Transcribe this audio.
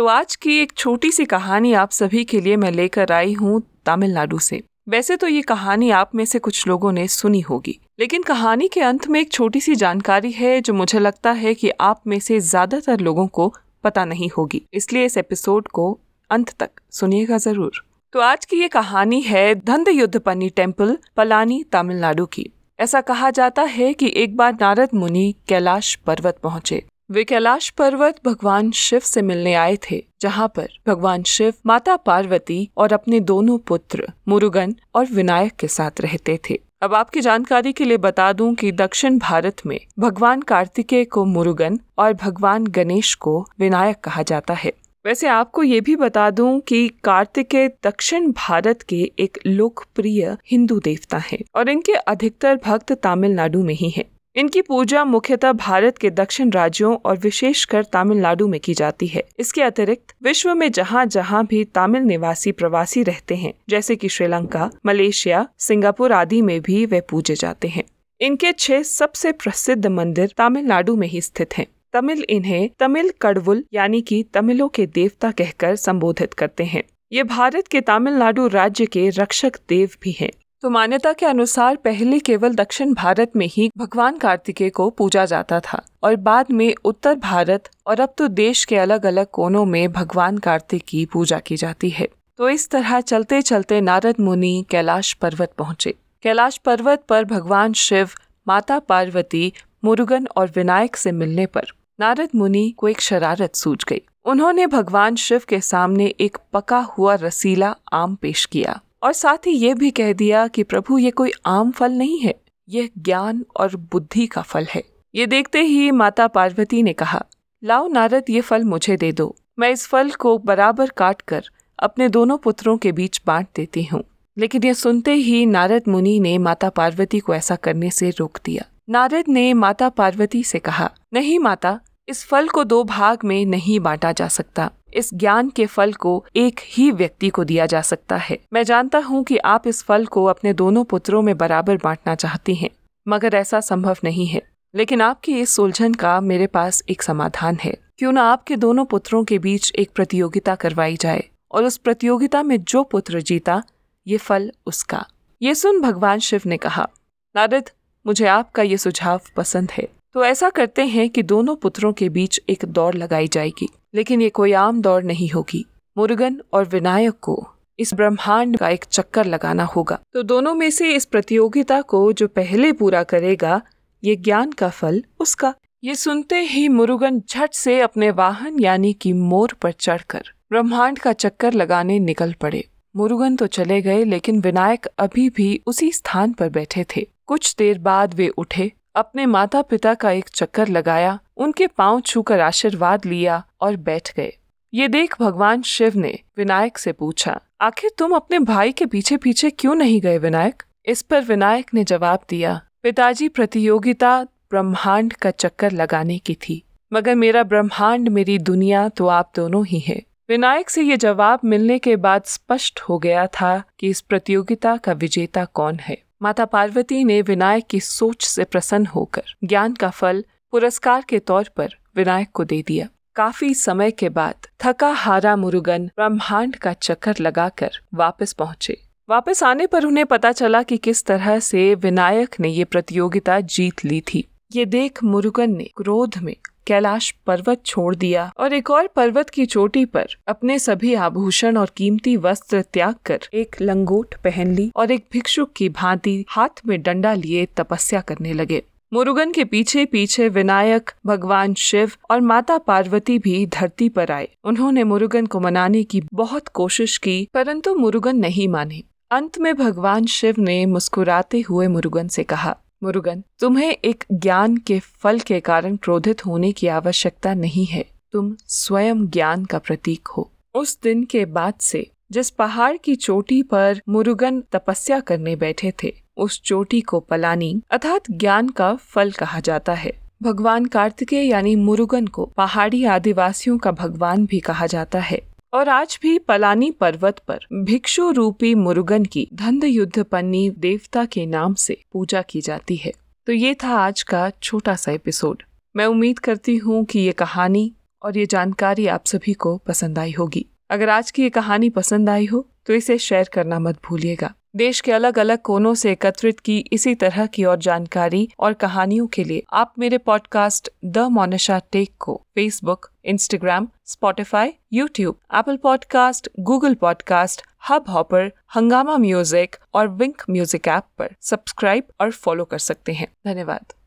तो आज की एक छोटी सी कहानी आप सभी के लिए मैं लेकर आई हूँ तमिलनाडु से। वैसे तो ये कहानी आप में से कुछ लोगों ने सुनी होगी। लेकिन कहानी के अंत में एक छोटी सी जानकारी है जो मुझे लगता है कि आप में से ज़्यादातर लोगों को पता नहीं होगी। इसलिए इस एपिसोड को अंत तक सुनिएगा ज़रूर। तो आज की ये कहानी है धंध युद्ध पन्नी टेंपल पलानी, तमिलनाडु की। ऐसा कहा जाता है कि एक बार नारद मुनि कैलाश पर्वत पहुँचे। वे कैलाश पर्वत भगवान शिव से मिलने आए थे, जहाँ पर भगवान शिव, माता पार्वती और अपने दोनों पुत्र, मुरुगन और विनायक के साथ रहते थे अब आपकी जानकारी के लिए बता दूँ कि दक्षिण भारत में भगवान कार्तिकेय को मुरुगन और भगवान गणेश को विनायक कहा जाता है वैसे आपको ये भी बता दूँ कि कार्तिकेय दक्षिण भारत के एक लोकप्रिय हिंदू देवता हैं और इनके अधिकतर भक्त तमिलनाडु में ही हैं। इनकी पूजा मुख्यतः भारत के दक्षिण राज्यों और विशेषकर तमिलनाडु में की जाती है। इसके अतिरिक्त, विश्व में जहाँ जहाँ भी तमिल निवासी प्रवासी रहते हैं, जैसे कि श्रीलंका, मलेशिया, सिंगापुर आदि में भी वे पूजे जाते हैं। इनके छह सबसे प्रसिद्ध मंदिर तमिलनाडु में ही स्थित हैं। तमिल इन्हें तमिल कड़वुल यानी कि तमिलों के देवता कहकर संबोधित करते हैं। ये भारत के तमिलनाडु राज्य के रक्षक देव भी हैं। तो मान्यता के अनुसार पहले केवल दक्षिण भारत में ही भगवान कार्तिकेय को पूजा जाता था और बाद में उत्तर भारत और अब तो देश के अलग अलग कोनों में भगवान कार्तिक की पूजा की जाती है। तो इस तरह चलते चलते नारद मुनि कैलाश पर्वत पहुँचे। कैलाश पर्वत पर भगवान शिव, माता पार्वती, मुरुगन और विनायक से मिलने पर नारद मुनि को एक शरारत सूझ गई। उन्होंने भगवान शिव के सामने एक पका हुआ रसीला आम पेश किया। और साथ ही ये भी कह दिया कि प्रभु, ये कोई आम फल नहीं है, यह ज्ञान और बुद्धि का फल है। ये देखते ही माता पार्वती ने कहा, लाओ नारद, ये फल मुझे दे दो। मैं इस फल को बराबर काट कर अपने दोनों पुत्रों के बीच बांट देती हूँ। लेकिन यह सुनते ही नारद मुनि ने माता पार्वती को ऐसा करने से रोक दिया। नारद ने माता पार्वती से कहा, नहीं माता इस फल को दो भाग में नहीं बांटा जा सकता। इस ज्ञान के फल को एक ही व्यक्ति को दिया जा सकता है। मैं जानता हूँ कि आप इस फल को अपने दोनों पुत्रों में बराबर बांटना चाहती हैं, मगर ऐसा संभव नहीं है। लेकिन आपकी इस सुलझन का मेरे पास एक समाधान है। क्यों न आपके दोनों पुत्रों के बीच एक प्रतियोगिता करवाई जाए, और उस प्रतियोगिता में जो पुत्र जीता, ये फल उसका। ये सुन भगवान शिव ने कहा, नारद, मुझे आपका ये सुझाव पसंद है। तो ऐसा करते हैं कि दोनों पुत्रों के बीच एक दौड़ लगाई जाएगी, लेकिन ये कोई आम दौड़ नहीं होगी। मुर्गन और विनायक को इस ब्रह्मांड का एक चक्कर लगाना होगा। तो दोनों में से इस प्रतियोगिता को जो पहले पूरा करेगा, ये ज्ञान का फल उसका। ये सुनते ही मुरुगन झट से अपने वाहन यानी कि मोर पर चढ़कर ब्रह्मांड का चक्कर लगाने निकल पड़े। मुरुगन तो चले गए, लेकिन विनायक अभी भी उसी स्थान पर बैठे थे। कुछ देर बाद वे उठे अपने माता पिता का एक चक्कर लगाया, उनके पाँव छूकर आशीर्वाद लिया और बैठ गए। ये देख भगवान शिव ने विनायक से पूछा, आखिर तुम अपने भाई के पीछे पीछे क्यों नहीं गए विनायक? इस पर विनायक ने जवाब दिया, पिताजी, प्रतियोगिता ब्रह्मांड का चक्कर लगाने की थी, मगर मेरा ब्रह्मांड, मेरी दुनिया तो आप दोनों ही है। विनायक से ये जवाब मिलने के बाद स्पष्ट हो गया था कि इस प्रतियोगिता का विजेता कौन है। माता पार्वती ने विनायक की सोच से प्रसन्न होकर ज्ञान का फल पुरस्कार के तौर पर विनायक को दे दिया। काफ़ी समय के बाद थका हारा मुरुगन ब्रह्मांड का चक्कर लगाकर वापस पहुँचे। वापस आने पर उन्हें पता चला कि किस तरह से विनायक ने ये प्रतियोगिता जीत ली थी। ये देख मुरुगन ने क्रोध में कैलाश पर्वत छोड़ दिया और एक और पर्वत की चोटी पर अपने सभी आभूषण और कीमती वस्त्र त्याग कर एक लंगोट पहन ली और एक भिक्षुक की भांति हाथ में डंडा लिए तपस्या करने लगे। मुरुगन के पीछे पीछे विनायक, भगवान शिव और माता पार्वती भी धरती पर आए। उन्होंने मुरुगन को मनाने की बहुत कोशिश की, परंतु मुरुगन नहीं माने। अंत में भगवान शिव ने मुस्कुराते हुए मुरुगन से कहा मुरुगन, तुम्हें एक ज्ञान के फल के कारण क्रोधित होने की आवश्यकता नहीं है। तुम स्वयं ज्ञान का प्रतीक हो। उस दिन के बाद से, जिस पहाड़ की चोटी पर मुरुगन तपस्या करने बैठे थे, उस चोटी को पलानी, अर्थात ज्ञान का फल कहा जाता है। भगवान कार्तिकेय यानी मुरुगन को पहाड़ी आदिवासियों का भगवान भी कहा जाता है। और आज भी पलानी पर्वत पर भिक्षु रूपी मुरुगन की धंध युद्ध पन्नी देवता के नाम से पूजा की जाती है। तो ये था आज का छोटा सा एपिसोड। मैं उम्मीद करती हूँ कि ये कहानी और ये जानकारी आप सभी को पसंद आई होगी। अगर आज की ये कहानी पसंद आई हो तो इसे शेयर करना मत भूलिएगा। देश के अलग अलग कोनों से एकत्रित की इसी तरह की और जानकारी और कहानियों के लिए आप मेरे पॉडकास्ट द मोनिशा टेक को Facebook Instagram Spotify YouTube Apple podcast Google podcast Hubhopper Hungama music और विंक म्यूज़िक ऐप पर सब्सक्राइब और फॉलो कर सकते हैं। धन्यवाद।